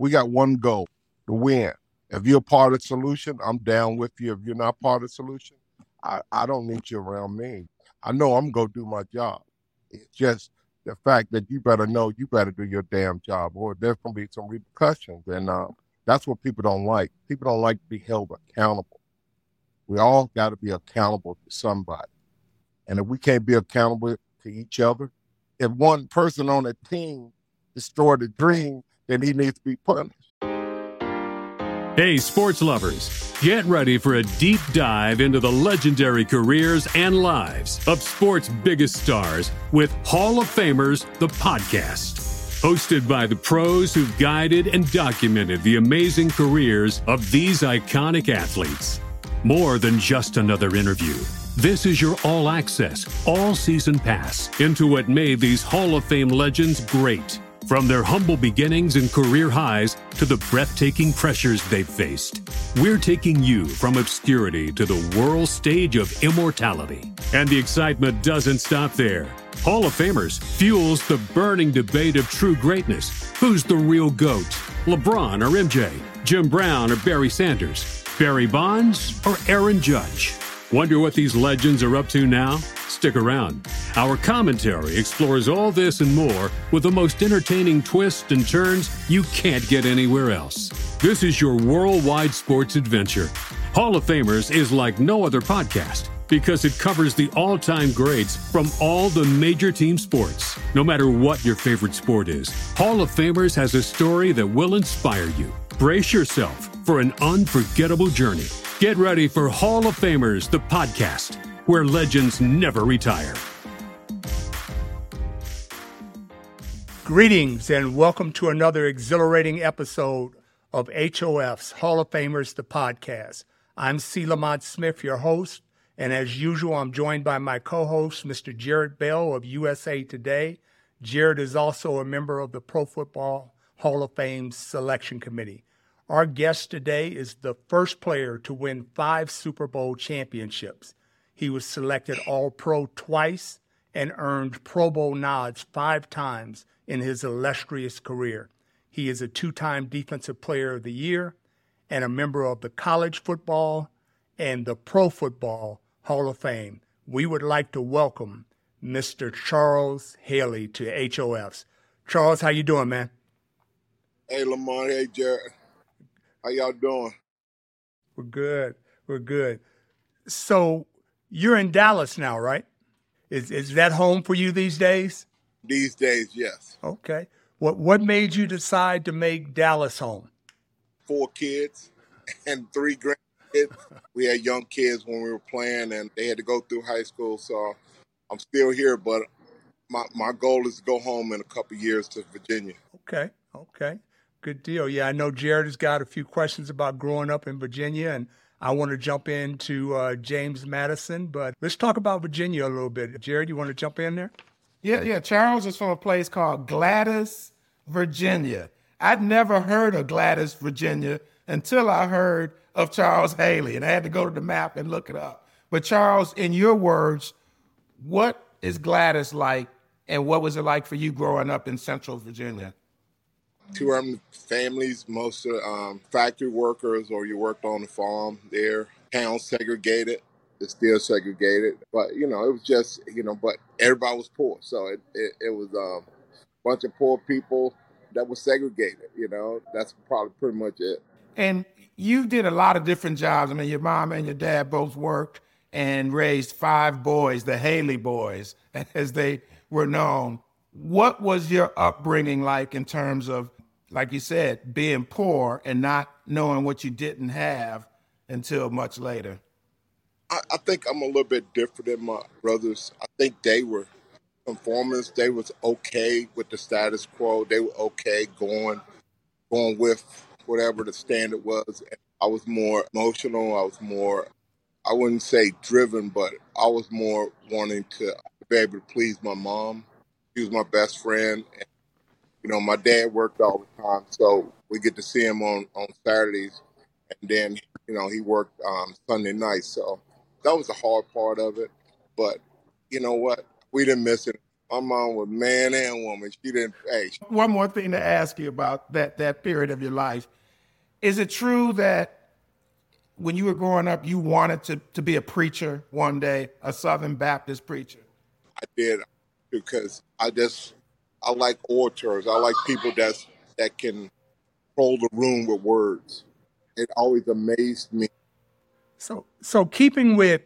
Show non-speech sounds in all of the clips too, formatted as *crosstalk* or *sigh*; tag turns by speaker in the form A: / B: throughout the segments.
A: We got one goal to win. If you're part of the solution, I'm down with you. If you're not part of the solution, I, I don't need you around me. I know I'm gonna do my job. It's just the fact that you better know you better do your damn job, or there's gonna be some repercussions, and uh, that's what people don't like. People don't like to be held accountable. We all got to be accountable to somebody, and if we can't be accountable to each other, if one person on a team destroyed a dream, then he needs to be punished.
B: Hey, sports lovers, get ready for a deep dive into the legendary careers and lives of sports' biggest stars with Hall of Famers, the podcast. Hosted by the pros who've guided and documented the amazing careers of these iconic athletes. More than just another interview. This is your all access, all season pass into what made these Hall of Fame legends great from their humble beginnings and career highs to the breathtaking pressures they've faced, we're taking you from obscurity to the world stage of immortality. And the excitement doesn't stop there. Hall of Famers fuels the burning debate of true greatness. Who's the real GOAT? LeBron or MJ? Jim Brown or Barry Sanders? Barry Bonds or Aaron Judge? Wonder what these legends are up to now? Stick around. Our commentary explores all this and more with the most entertaining twists and turns you can't get anywhere else. This is your worldwide sports adventure. Hall of Famers is like no other podcast because it covers the all time greats from all the major team sports. No matter what your favorite sport is, Hall of Famers has a story that will inspire you. Brace yourself for an unforgettable journey. Get ready for Hall of Famers, the podcast where legends never retire.
C: Greetings and welcome to another exhilarating episode of HOF's Hall of Famers, the podcast. I'm C. Lamont Smith, your host, and as usual, I'm joined by my co host, Mr. Jarrett Bell of USA Today. Jarrett is also a member of the Pro Football Hall of Fame Selection Committee. Our guest today is the first player to win five Super Bowl championships. He was selected All Pro twice and earned Pro Bowl nods five times in his illustrious career. He is a two time Defensive Player of the Year and a member of the College Football and the Pro Football Hall of Fame. We would like to welcome Mr. Charles Haley to HOFs. Charles, how you doing, man?
A: Hey, Lamont. Hey, Jarrett. How y'all doing?
C: We're good. We're good. So, you're in Dallas now, right? Is is that home for you these days?
A: These days, yes.
C: Okay. What what made you decide to make Dallas home?
A: Four kids and three grandkids. we had young kids when we were playing, and they had to go through high school. So I'm still here, but my my goal is to go home in a couple years to Virginia.
C: Okay. Okay. Good deal. Yeah, I know Jarrett has got a few questions about growing up in Virginia, and I want to jump into uh, James Madison, but let's talk about Virginia a little bit. Jarrett, you want to jump in there?
D: Yeah, yeah. Charles is from a place called Gladys, Virginia. I'd never heard of Gladys, Virginia until I heard of Charles Haley, and I had to go to the map and look it up. But Charles, in your words, what is Gladys like, and what was it like for you growing up in Central Virginia?
A: Two urban families, most of um, factory workers, or you worked on the farm there. Town segregated. It's still segregated, but you know it was just you know, but everybody was poor, so it it, it was um, a bunch of poor people that was segregated. You know, that's probably pretty much it.
D: And you did a lot of different jobs. I mean, your mom and your dad both worked and raised five boys, the Haley boys, *laughs* as they were known. What was your upbringing like in terms of like you said, being poor and not knowing what you didn't have until much later?
A: I, I think I'm a little bit different than my brothers. I think they were conformists. They was okay with the status quo. They were okay going going with whatever the standard was. I was more emotional. I was more, I wouldn't say driven, but I was more wanting to be able to please my mom. She was my best friend, and you know, my dad worked all the time, so we get to see him on on Saturdays, and then you know he worked um, Sunday nights. So that was the hard part of it. But you know what? We didn't miss it. My mom was man and woman. She didn't pay.
D: One more thing to ask you about that that period of your life. Is it true that when you were growing up, you wanted to, to be a preacher one day, a Southern Baptist preacher?
A: I did because I just I like orators. I like people that's that can hold the room with words. It always amazed me.
C: So so keeping with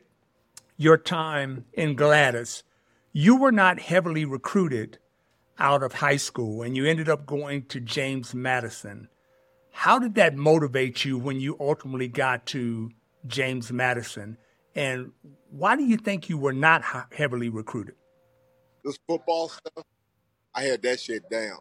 C: your time in Gladys, you were not heavily recruited out of high school and you ended up going to James Madison. How did that motivate you when you ultimately got to James Madison? And why do you think you were not heavily recruited?
A: This football stuff, I had that shit down.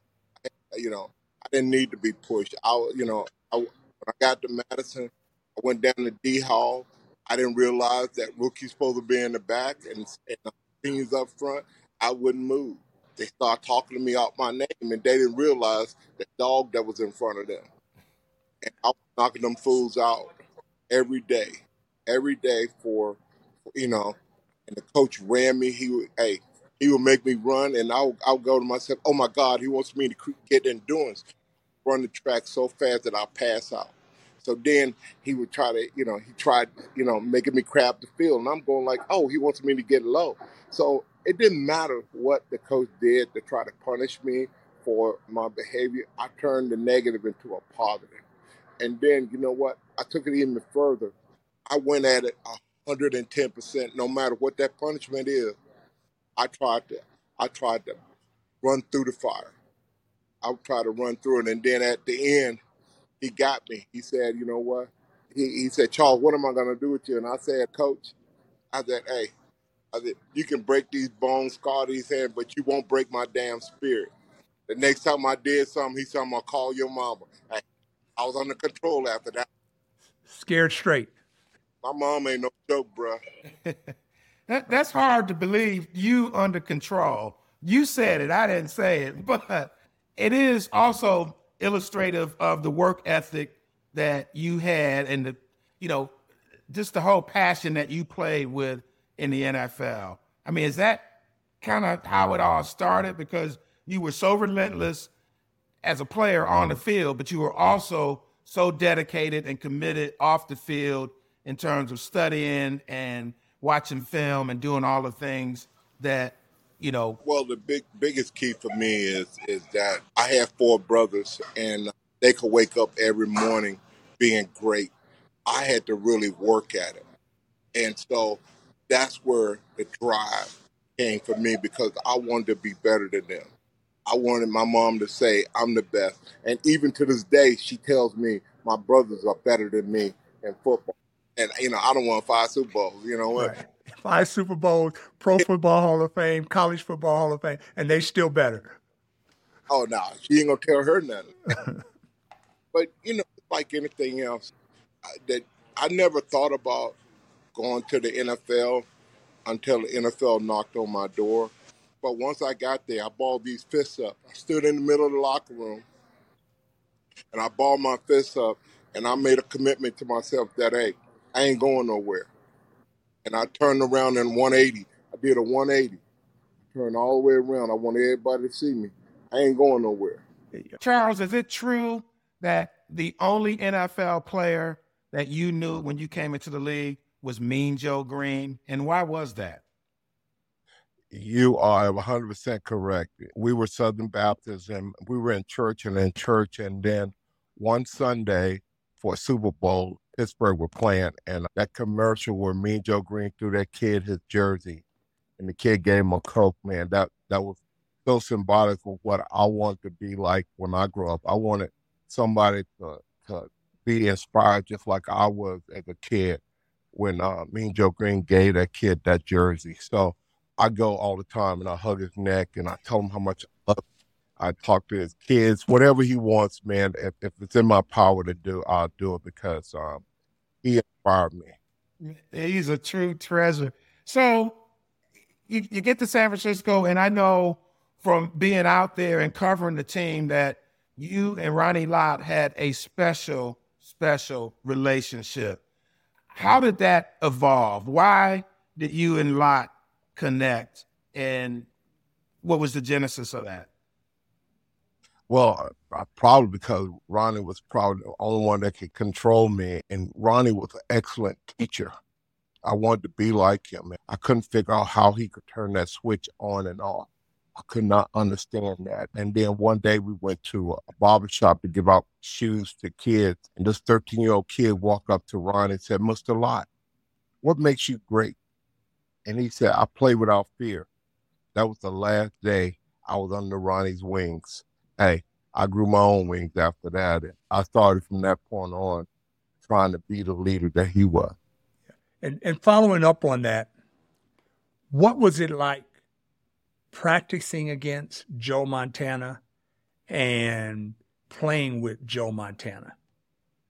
A: You know, I didn't need to be pushed. I, you know, I, when I got to Madison, I went down to D Hall. I didn't realize that rookie's supposed to be in the back and, and up front. I wouldn't move. They started talking to me out my name, and they didn't realize the dog that was in front of them. And I was knocking them fools out every day, every day for, you know. And the coach ran me. He would, hey, he would make me run, and I'll, I'll go to myself, oh my God, he wants me to get endurance, run the track so fast that I'll pass out. So then he would try to, you know, he tried, you know, making me crab the field, and I'm going like, oh, he wants me to get low. So it didn't matter what the coach did to try to punish me for my behavior. I turned the negative into a positive. And then, you know what? I took it even further. I went at it 110%, no matter what that punishment is. I tried to, I tried to run through the fire. I tried to run through it. And then at the end, he got me. He said, you know what? He, he said, Charles, what am I going to do with you? And I said, Coach, I said, hey, I said, you can break these bones, scar these hands, but you won't break my damn spirit. The next time I did something, he said, I'm going to call your mama. Hey, I was under control after that.
C: Scared straight.
A: My mom ain't no joke, bro. *laughs*
D: that, that's hard to believe. You under control. You said it. I didn't say it, *laughs* but it is also illustrative of the work ethic that you had and the, you know, just the whole passion that you played with in the NFL. I mean, is that kind of how it all started? Because you were so relentless as a player on the field, but you were also so dedicated and committed off the field in terms of studying and watching film and doing all the things that you know
A: well the big biggest key for me is is that i have four brothers and they could wake up every morning being great i had to really work at it and so that's where the drive came for me because I wanted to be better than them. I wanted my mom to say I'm the best. And even to this day, she tells me my brothers are better than me in football. And, you know, I don't want five Super Bowls. You know what? Right.
C: Five Super Bowls, Pro Football Hall of Fame, College Football Hall of Fame, and they still better.
A: Oh, no. She ain't to tell her nothing. but, you know, like anything else, that I never thought about going to the NFL until the NFL knocked on my door. But once I got there, I balled these fists up. I stood in the middle of the locker room and I balled my fists up and I made a commitment to myself that, hey, I ain't going nowhere. And I turned around in 180. I did a 180. Turned all the way around. I want everybody to see me. I ain't going nowhere.
D: Charles, is it true that the only NFL player that you knew when you came into the league was Mean Joe Greene? and why was that?
A: You are 100% correct. We were Southern Baptists and we were in church and in church. And then one Sunday for Super Bowl, Pittsburgh were playing, and that commercial where me and Joe Greene threw that kid his jersey and the kid gave him a Coke, man, that, that was so symbolic of what I wanted to be like when I grew up. I wanted somebody to, to be inspired just like I was as a kid when uh, Mean Joe Greene gave that kid that jersey. So I go all the time and I hug his neck and I tell him how much I love I talk to his kids, whatever he wants, man. If, if it's in my power to do, I'll do it because um, he inspired me.
D: He's a true treasure. So you, you get to San Francisco, and I know from being out there and covering the team that you and Ronnie Lott had a special, special relationship. How did that evolve? Why did you and Lott connect? And what was the genesis of that?
A: Well, probably because Ronnie was probably the only one that could control me, and Ronnie was an excellent teacher. I wanted to be like him. I couldn't figure out how he could turn that switch on and off. I could not understand that. And then one day we went to a barber shop to give out shoes to kids. And this 13 year old kid walked up to Ron and said, Mr. Lott, what makes you great? And he said, I play without fear. That was the last day I was under Ronnie's wings. Hey, I grew my own wings after that. And I started from that point on trying to be the leader that he was.
C: And, and following up on that, what was it like practicing against Joe Montana and playing with Joe Montana?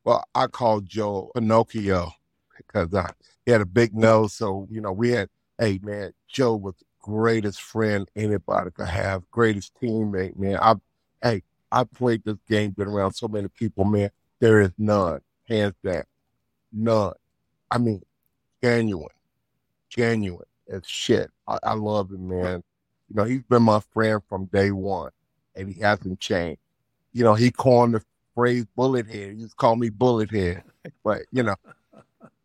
A: Well, I called Joe Pinocchio because uh, he had a big nose. So, you know, we had, hey, man, Joe was the greatest friend anybody could have, greatest teammate, man. I, hey, I played this game, been around so many people, man. There is none, hands down, none. I mean, genuine, genuine as shit. I, I love him, man. You know, he's been my friend from day one, and he hasn't changed. You know, he coined the phrase bullet head. He used to call me bullet head. But, you know,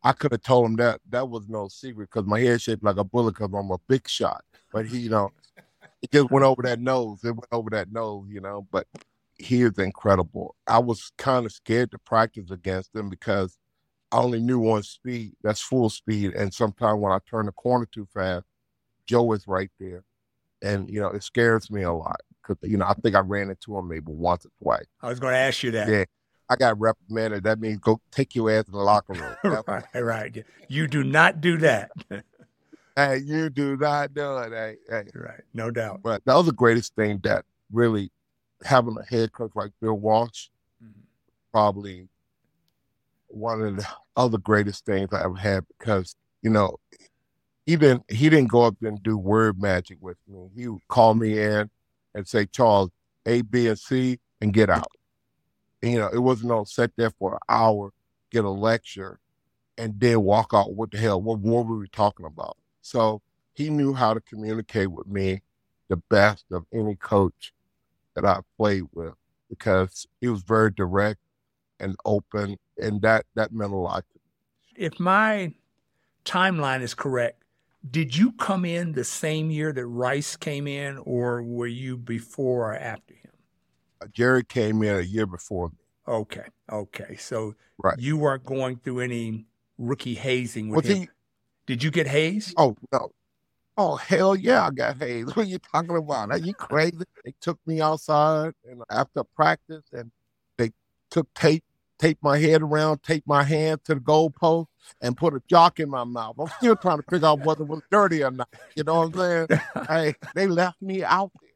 A: I could have told him that that was no secret because my head shaped like a bullet because I'm a big shot. But he, you know, it just went over that nose. It went over that nose, you know. But he is incredible. I was kind of scared to practice against him because I only knew one speed. That's full speed. And sometimes when I turn the corner too fast, Joe is right there and you know it scares me a lot because you know I think I ran into him maybe once or twice.
C: I was going to ask you that.
A: Yeah, I got reprimanded. That means go take your ass to the locker room. *laughs*
C: right, right. You do not do that. *laughs*
A: hey, you do not do it. Hey, hey.
C: Right, no doubt.
A: But that was the greatest thing that really having a head coach like Bill Walsh, mm-hmm. probably one of the other greatest things I ever had because you know he didn't he didn't go up and do word magic with me. He would call me in and say, Charles, A, B, and C, and get out. And, you know, it wasn't no sit there for an hour, get a lecture, and then walk out. What the hell? What, what were we talking about? So he knew how to communicate with me the best of any coach that I played with because he was very direct and open, and that that meant a lot to
C: me. If my timeline is correct, did you come in the same year that Rice came in, or were you before or after him?
A: Uh, Jerry came in a year before me.
C: Okay, okay. So
A: right.
C: you weren't going through any rookie hazing with well, him. Did you get hazed?
A: Oh no. Oh hell yeah, I got hazed. *laughs* What are you talking about? Are you crazy? they took me outside and after practice and they took tape taped my head around, taped my hand to the goalpost, and put a jock in my mouth. I'm still trying to figure out whether it was dirty or not. You know what I'm saying? *laughs* hey, they left me out there.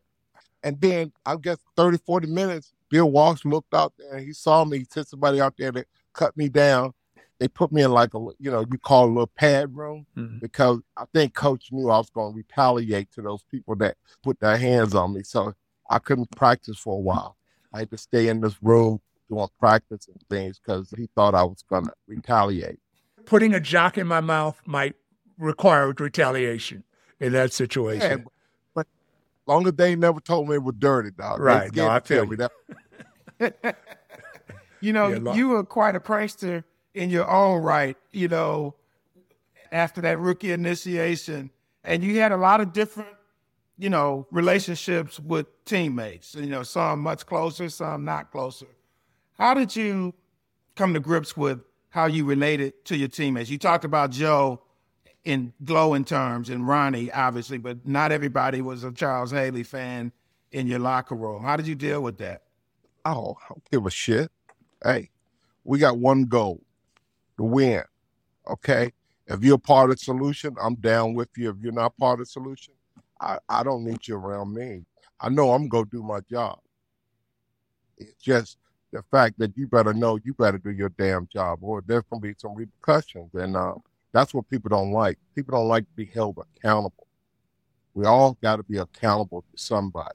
A: And then I guess 30, 40 minutes, Bill Walsh looked out there and he saw me. He said somebody out there that cut me down. They put me in like a, you know, you call a little pad room mm-hmm. because I think coach knew I was going to retaliate to those people that put their hands on me. So I couldn't practice for a while. I had to stay in this room doing practice and things because he thought I was going to retaliate.
C: Putting a jock in my mouth might require retaliation in that situation. Yeah,
A: but long as they never told me it was dirty, dog.
C: Right. No, I feel me
D: that. *laughs* you know, yeah, you were quite a prankster in your own right, you know, after that rookie initiation. And you had a lot of different, you know, relationships with teammates. You know, some much closer, some not closer. How did you come to grips with how you related to your teammates? You talked about Joe in glowing terms and Ronnie, obviously, but not everybody was a Charles Haley fan in your locker room. How did you deal with that?
A: Oh, I don't give a shit. Hey, we got one goal to win. Okay. If you're part of the solution, I'm down with you. If you're not part of the solution, I, I don't need you around me. I know I'm gonna do my job. It's just the fact that you better know you better do your damn job or there's going to be some repercussions. And uh, that's what people don't like. People don't like to be held accountable. We all got to be accountable to somebody.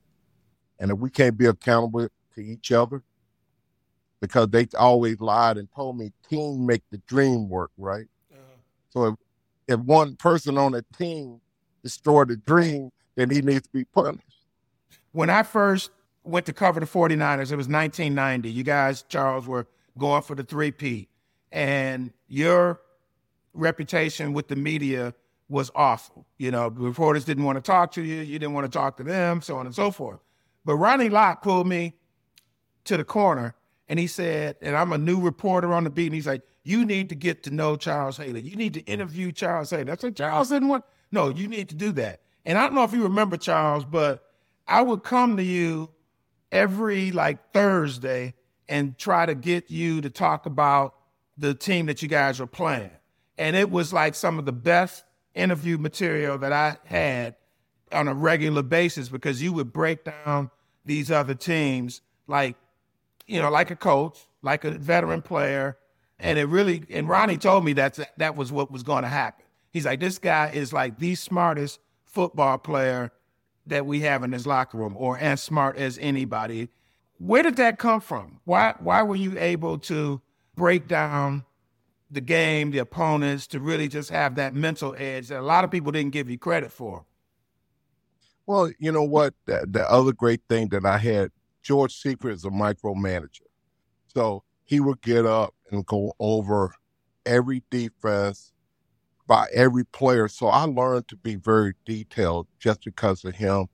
A: And if we can't be accountable to each other, because they always lied and told me team make the dream work, right? Uh-huh. So if, if one person on a team destroyed the dream, then he needs to be punished.
D: When I first went to cover the 49ers, it was 1990. You guys, Charles, were going for the three-peat. And your reputation with the media was awful. You know, reporters didn't want to talk to you, you didn't want to talk to them, so on and so forth. But Ronnie Lott pulled me to the corner and he said, and I'm a new reporter on the beat, and he's like, you need to get to know Charles Haley. You need to interview Charles Haley. I said, Charles didn't want, no, you need to do that. And I don't know if you remember Charles, but I would come to you every like Thursday and try to get you to talk about the team that you guys were playing. And it was like some of the best interview material that I had on a regular basis because you would break down these other teams like, you know, like a coach, like a veteran player. And it really, and Ronnie told me that that was what was going to happen. He's like, this guy is like the smartest football player that we have in his locker room or as smart as anybody. Where did that come from? Why why were you able to break down the game, the opponents, to really just have that mental edge that a lot of people didn't give you credit for?
A: Well, you know what? The, the other great thing that I had, George Seifert is a micromanager. So he would get up and go over every defense by every player. So I learned to be very detailed just because of him.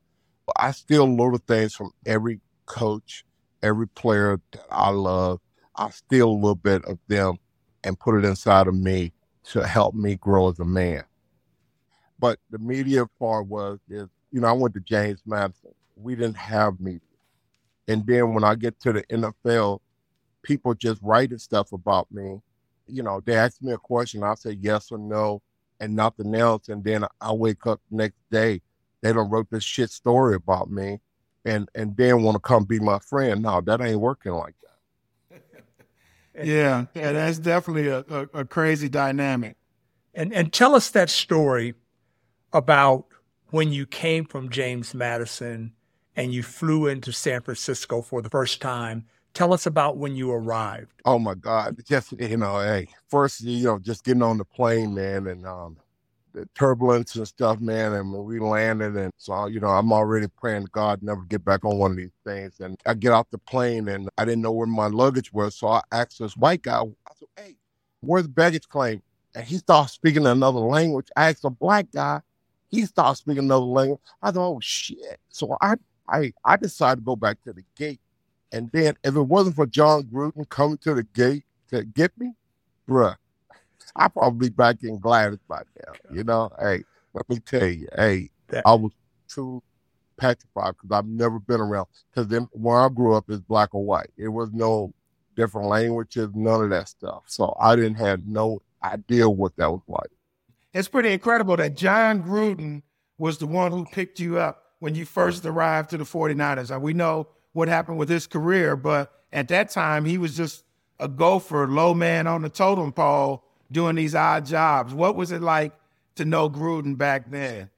A: But I steal little things from every coach, every player that I love. I steal a little bit of them and put it inside of me to help me grow as a man. But the media part was is, you know, I went to James Madison. We didn't have media. And then when I get to the NFL, people just writing stuff about me you know, they ask me a question, I'll say yes or no and nothing else. And then I wake up the next day, they don't wrote this shit story about me and and then want to come be my friend. No, that ain't working like that. *laughs*
D: yeah, yeah, that's definitely a, a, a crazy dynamic.
C: And and tell us that story about when you came from James Madison and you flew into San Francisco for the first time Tell us about when you arrived.
A: Oh my God. Just, you know, hey, first, you know, just getting on the plane, man, and um, the turbulence and stuff, man. And when we landed, and so, you know, I'm already praying God never get back on one of these things. And I get off the plane and I didn't know where my luggage was. So I asked this white guy, I said, hey, where's the baggage claim? And he starts speaking another language. I asked a black guy, he starts speaking another language. I thought, oh shit. So I I I decided to go back to the gate and then if it wasn't for Jon Gruden coming to the gate to get me, bruh, I'd probably be back in Gladys by now. You know, hey, let me tell you, hey, I was too petrified because I've never been around. Because then where I grew up is black or white. It was no different languages, none of that stuff. So I didn't have no idea what that was like.
D: It's pretty incredible that Jon Gruden was the one who picked you up when you first arrived to the 49ers. We know what happened with his career, but at that time he was just a gopher, low man on the totem pole, doing these odd jobs. What was it like to know Gruden back then?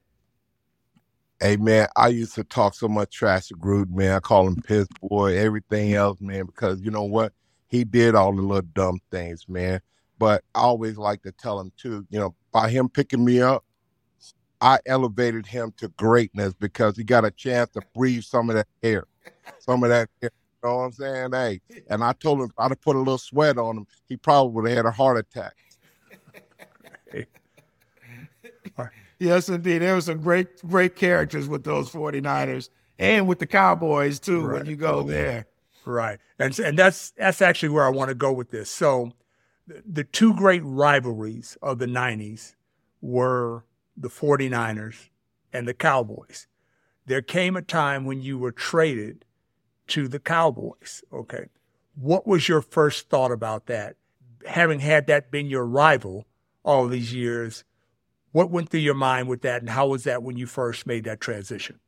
A: Hey man, I used to talk so much trash to Gruden, man. I call him piss boy, everything else, man, because you know what? He did all the little dumb things, man. But I always like to tell him too, you know, by him picking me up, I elevated him to greatness because he got a chance to breathe some of that air some of that. Air. You know what I'm saying? Hey, and I told him I'd have put a little sweat on him. He probably would have had a heart attack. *laughs*
D: yes, indeed. There were some great, great characters with those 49ers and with the Cowboys too right. when you go oh, there.
C: Right. And and that's that's actually where I want to go with this. So the, the two great rivalries of the 90s were the 49ers and the Cowboys there came a time when you were traded to the Cowboys. Okay. What was your first thought about that? Having had that been your rival all these years, what went through your mind with that, and how was that when you first made that transition?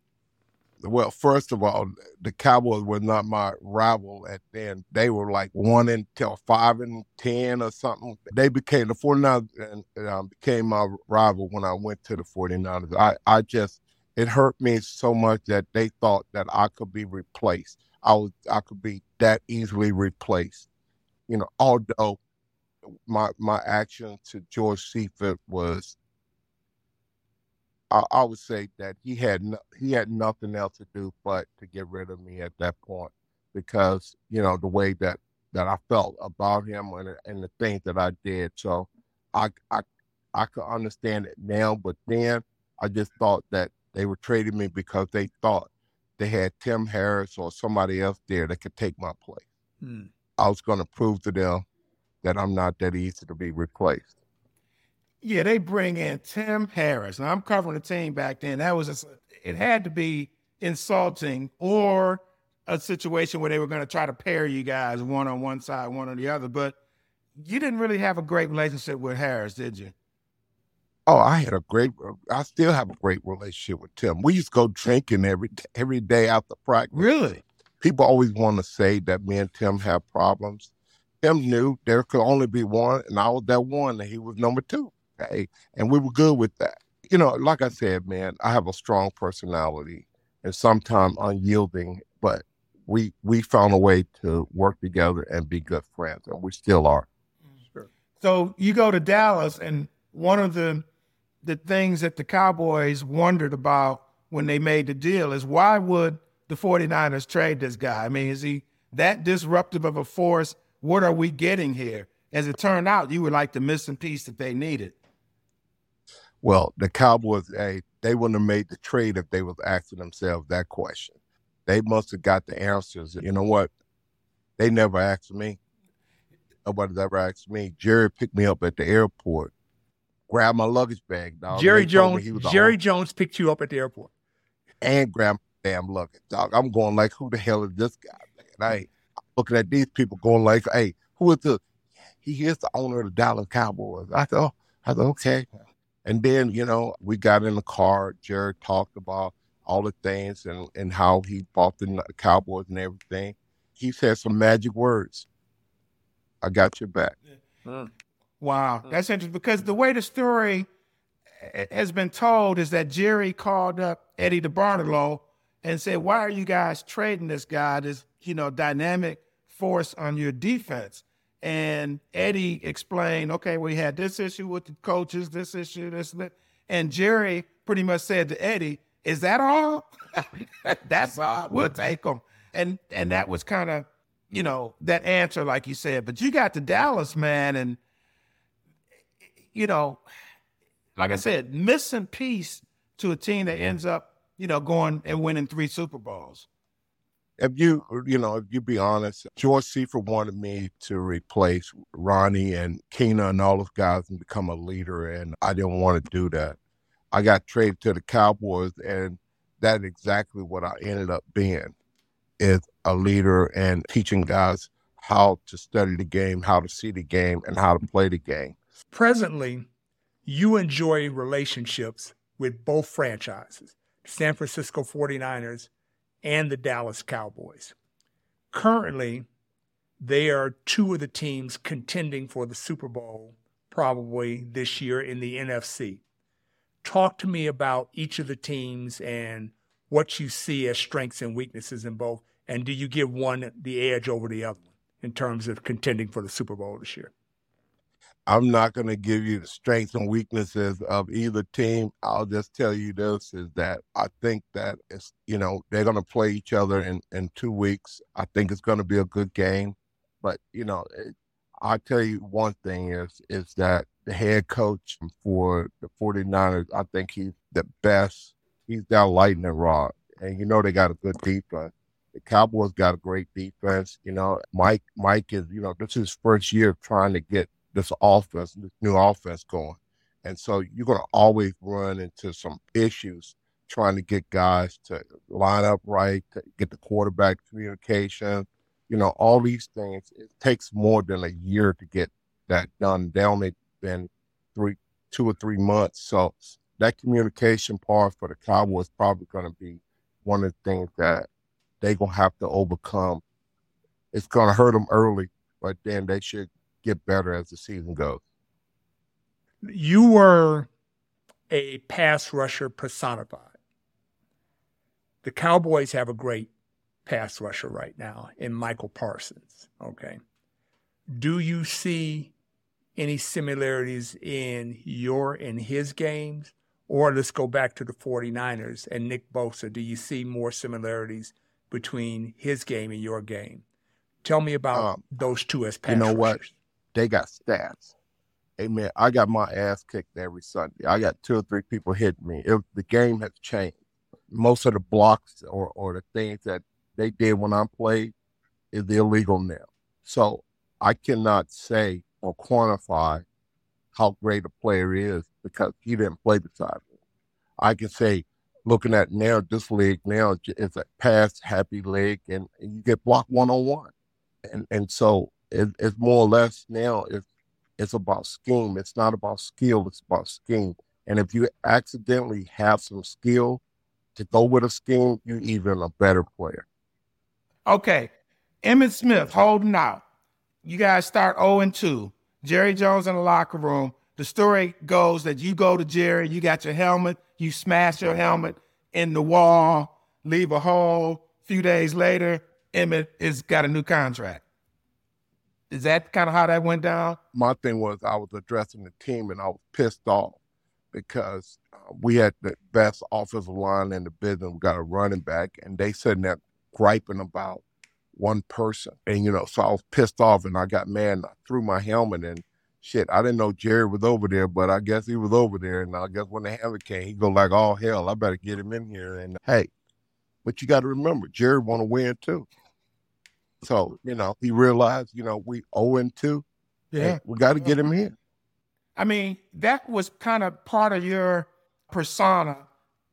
A: Well, first of all, the Cowboys were not my rival at then. They were like one until five and ten or something. They became the 49ers and um, became my rival when I went to the 49ers. I, I just it hurt me so much that they thought that I could be replaced. I was I could be that easily replaced. You know, although my my action to George Seifert was I, I would say that he had no, he had nothing else to do but to get rid of me at that point because you know the way that that I felt about him and, and the things that I did. So I I I could understand it now, but then I just thought that they were trading me because they thought they had Tim Harris or somebody else there that could take my place. Hmm. I was going to prove to them that I'm not that easy to be replaced.
D: Yeah, they bring in Tim Harris. Now I'm covering the team back then. That was a, it had to be insulting or a situation where they were going to try to pair you guys one on one side, one on the other. But you didn't really have a great relationship with Harris, did you?
A: Oh, I had a great. I still have a great relationship with Tim. We used to go drinking every every day after practice.
D: Really?
A: People always want to say that me and Tim have problems. Tim knew there could only be one, and I was that one, and he was number two. Okay, and we were good with that. You know, like I said, man, I have a strong personality, and sometimes unyielding, but we we found a way to work together and be good friends, and we still are.
D: Sure. So you go to Dallas, and one of the the things that the Cowboys wondered about when they made the deal is why would the 49ers trade this guy? I mean, is he that disruptive of a force? What are we getting here? As it turned out, you were like the missing piece that they needed.
A: Well, the Cowboys, hey, they wouldn't have made the trade if they was asking themselves that question. They must have got the answers. You know what? They never asked me. Nobody's ever asked me. Jerry picked me up at the airport grabbed my luggage bag, dog.
C: Jerry Jones. Jerry Jones picked you up at the airport,
A: and grab my damn luggage, dog. I'm going like, who the hell is this guy? Man? I ain't looking at these people going like, hey, who is the? He is the owner of the Dallas Cowboys. I thought, I thought, okay. And then you know we got in the car. Jerry talked about all the things and and how he bought the Cowboys and everything. He said some magic words. I got your back. Mm.
D: Wow, mm. that's interesting because the way the story has been told is that Jerry called up Eddie DeBartolo and said, "Why are you guys trading this guy, this you know dynamic force on your defense?" And Eddie explained, "Okay, we had this issue with the coaches, this issue, this and that," and Jerry pretty much said to Eddie, "Is that all? *laughs* That's all. We'll take them." And and that was kind of you know that answer, like you said. But you got to Dallas, man, and you know, like I said, missing piece to a team that ends up, you know, going and winning three Super Bowls.
A: If you, you know, if you be honest, George Seifert wanted me to replace Ronnie and Keena and all those guys and become a leader, and I didn't want to do that. I got traded to the Cowboys, and that's exactly what I ended up being, is a leader and teaching guys how to study the game, how to see the game, and how to play the game.
C: Presently, you enjoy relationships with both franchises, San Francisco 49ers and the Dallas Cowboys. Currently, they are two of the teams contending for the Super Bowl probably this year in the NFC. Talk to me about each of the teams and what you see as strengths and weaknesses in both. And do you give one the edge over the other in terms of contending for the Super Bowl this year?
A: I'm not going to give you the strengths and weaknesses of either team. I'll just tell you this is that I think that it's, you know, they're going to play each other in, in two weeks. I think it's going to be a good game. But, you know, it, I'll tell you one thing is, is that the head coach for the 49ers, I think he's the best. He's got lightning rod. And, you know, they got a good defense. The Cowboys got a great defense. You know, Mike, Mike is, you know, this is his first year trying to get this offense, this new offense going. And so you're going to always run into some issues trying to get guys to line up right, get the quarterback communication, you know, all these things. It takes more than a year to get that done. They only been three, two or three months. So that communication part for the Cowboys probably going to be one of the things that they're going to have to overcome. It's going to hurt them early, but then they should get better as the season goes.
C: You were a pass rusher personified. The Cowboys have a great pass rusher right now in Micah Parsons. Okay. Do you see any similarities in your and his games, Or let's go back to the 49ers and Nick Bosa. Do you see more similarities between his game and your game? Tell me about um, those two as pass
A: You know
C: rushers.
A: what? They got stats. Hey man, I got my ass kicked every Sunday. I got two or three people hitting me. It, the game has changed. Most of the blocks or, or the things that they did when I played is illegal now. So I cannot say or quantify how great a player is because he didn't play beside me. I can say, looking at now, this league now is a pass happy league, and, and you get blocked one on one, and and so it, it's more or less now it's it's about scheme. It's not about skill. It's about scheme. And if you accidentally have some skill to go with a scheme, you're even a better player.
D: Okay, Emmitt Smith holding out. You guys start 0 and 2. Jerry Jones in the locker room. The story goes that you go to Jerry, you got your helmet, you smash your helmet in the wall, leave a hole. A few days later, Emmitt has got a new contract. Is that kind of how that went down?
A: My thing was I was addressing the team and I was pissed off because uh, we had the best offensive line in the business. We got a running back, and they sitting there griping about one person. And, you know, so I was pissed off and I got mad and I threw my helmet and shit. I didn't know Jerry was over there, but I guess he was over there. And I guess when the helmet came, he go like, oh, hell, I better get him in here. And hey, but you got to remember, Jerry want to win too. So, you know, he realized, you know, we 0 2. Yeah. We got to get him in.
D: I mean, that was kind of part of your persona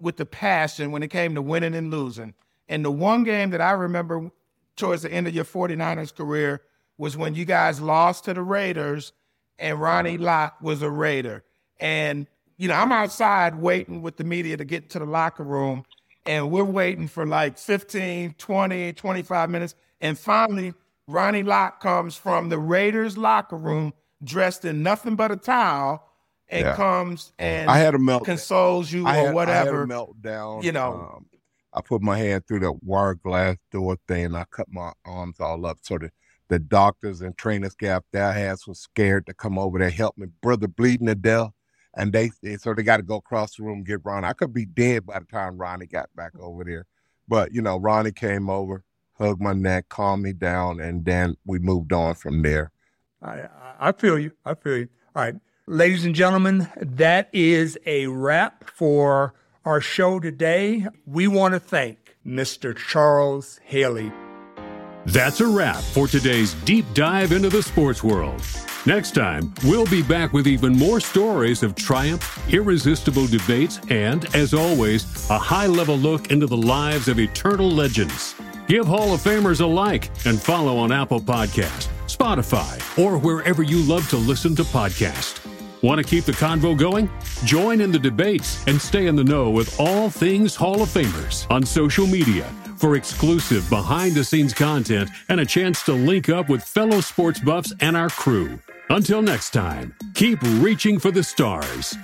D: with the passion when it came to winning and losing. And the one game that I remember towards the end of your 49ers career was when you guys lost to the Raiders and Ronnie Lott was a Raider. And, you know, I'm outside waiting with the media to get to the locker room and we're waiting for like 15, 20, 25 minutes. And finally, Ronnie Lott comes from the Raiders locker room dressed in nothing but a towel and yeah. comes and
A: I had a melt
D: consoles you I or had, whatever.
A: I had a meltdown.
D: You know. Um,
A: I put my hand through the wire glass door thing and I cut my arms all up. So the, the doctors and trainers staff their hands was scared to come over there help me. Brother bleeding to death. And they so they got to go across the room and get Ronnie. I could be dead by the time Ronnie got back over there. But you know, Ronnie came over, hugged my neck, calmed me down, and then we moved on from there.
C: I I feel you. I feel you. All right. Ladies and gentlemen, that is a wrap for our show today. We want to thank Mr. Charles Haley.
B: That's a wrap for today's deep dive into the sports world. Next time, we'll be back with even more stories of triumph, irresistible debates, and, as always, a high level look into the lives of eternal legends. Give Hall of Famers a like and follow on Apple Podcast, Spotify, or wherever you love to listen to podcasts. Want to keep the convo going? Join in the debates and stay in the know with all things Hall of Famers on social media for exclusive behind the scenes content and a chance to link up with fellow sports buffs and our crew. Until next time, keep reaching for the stars.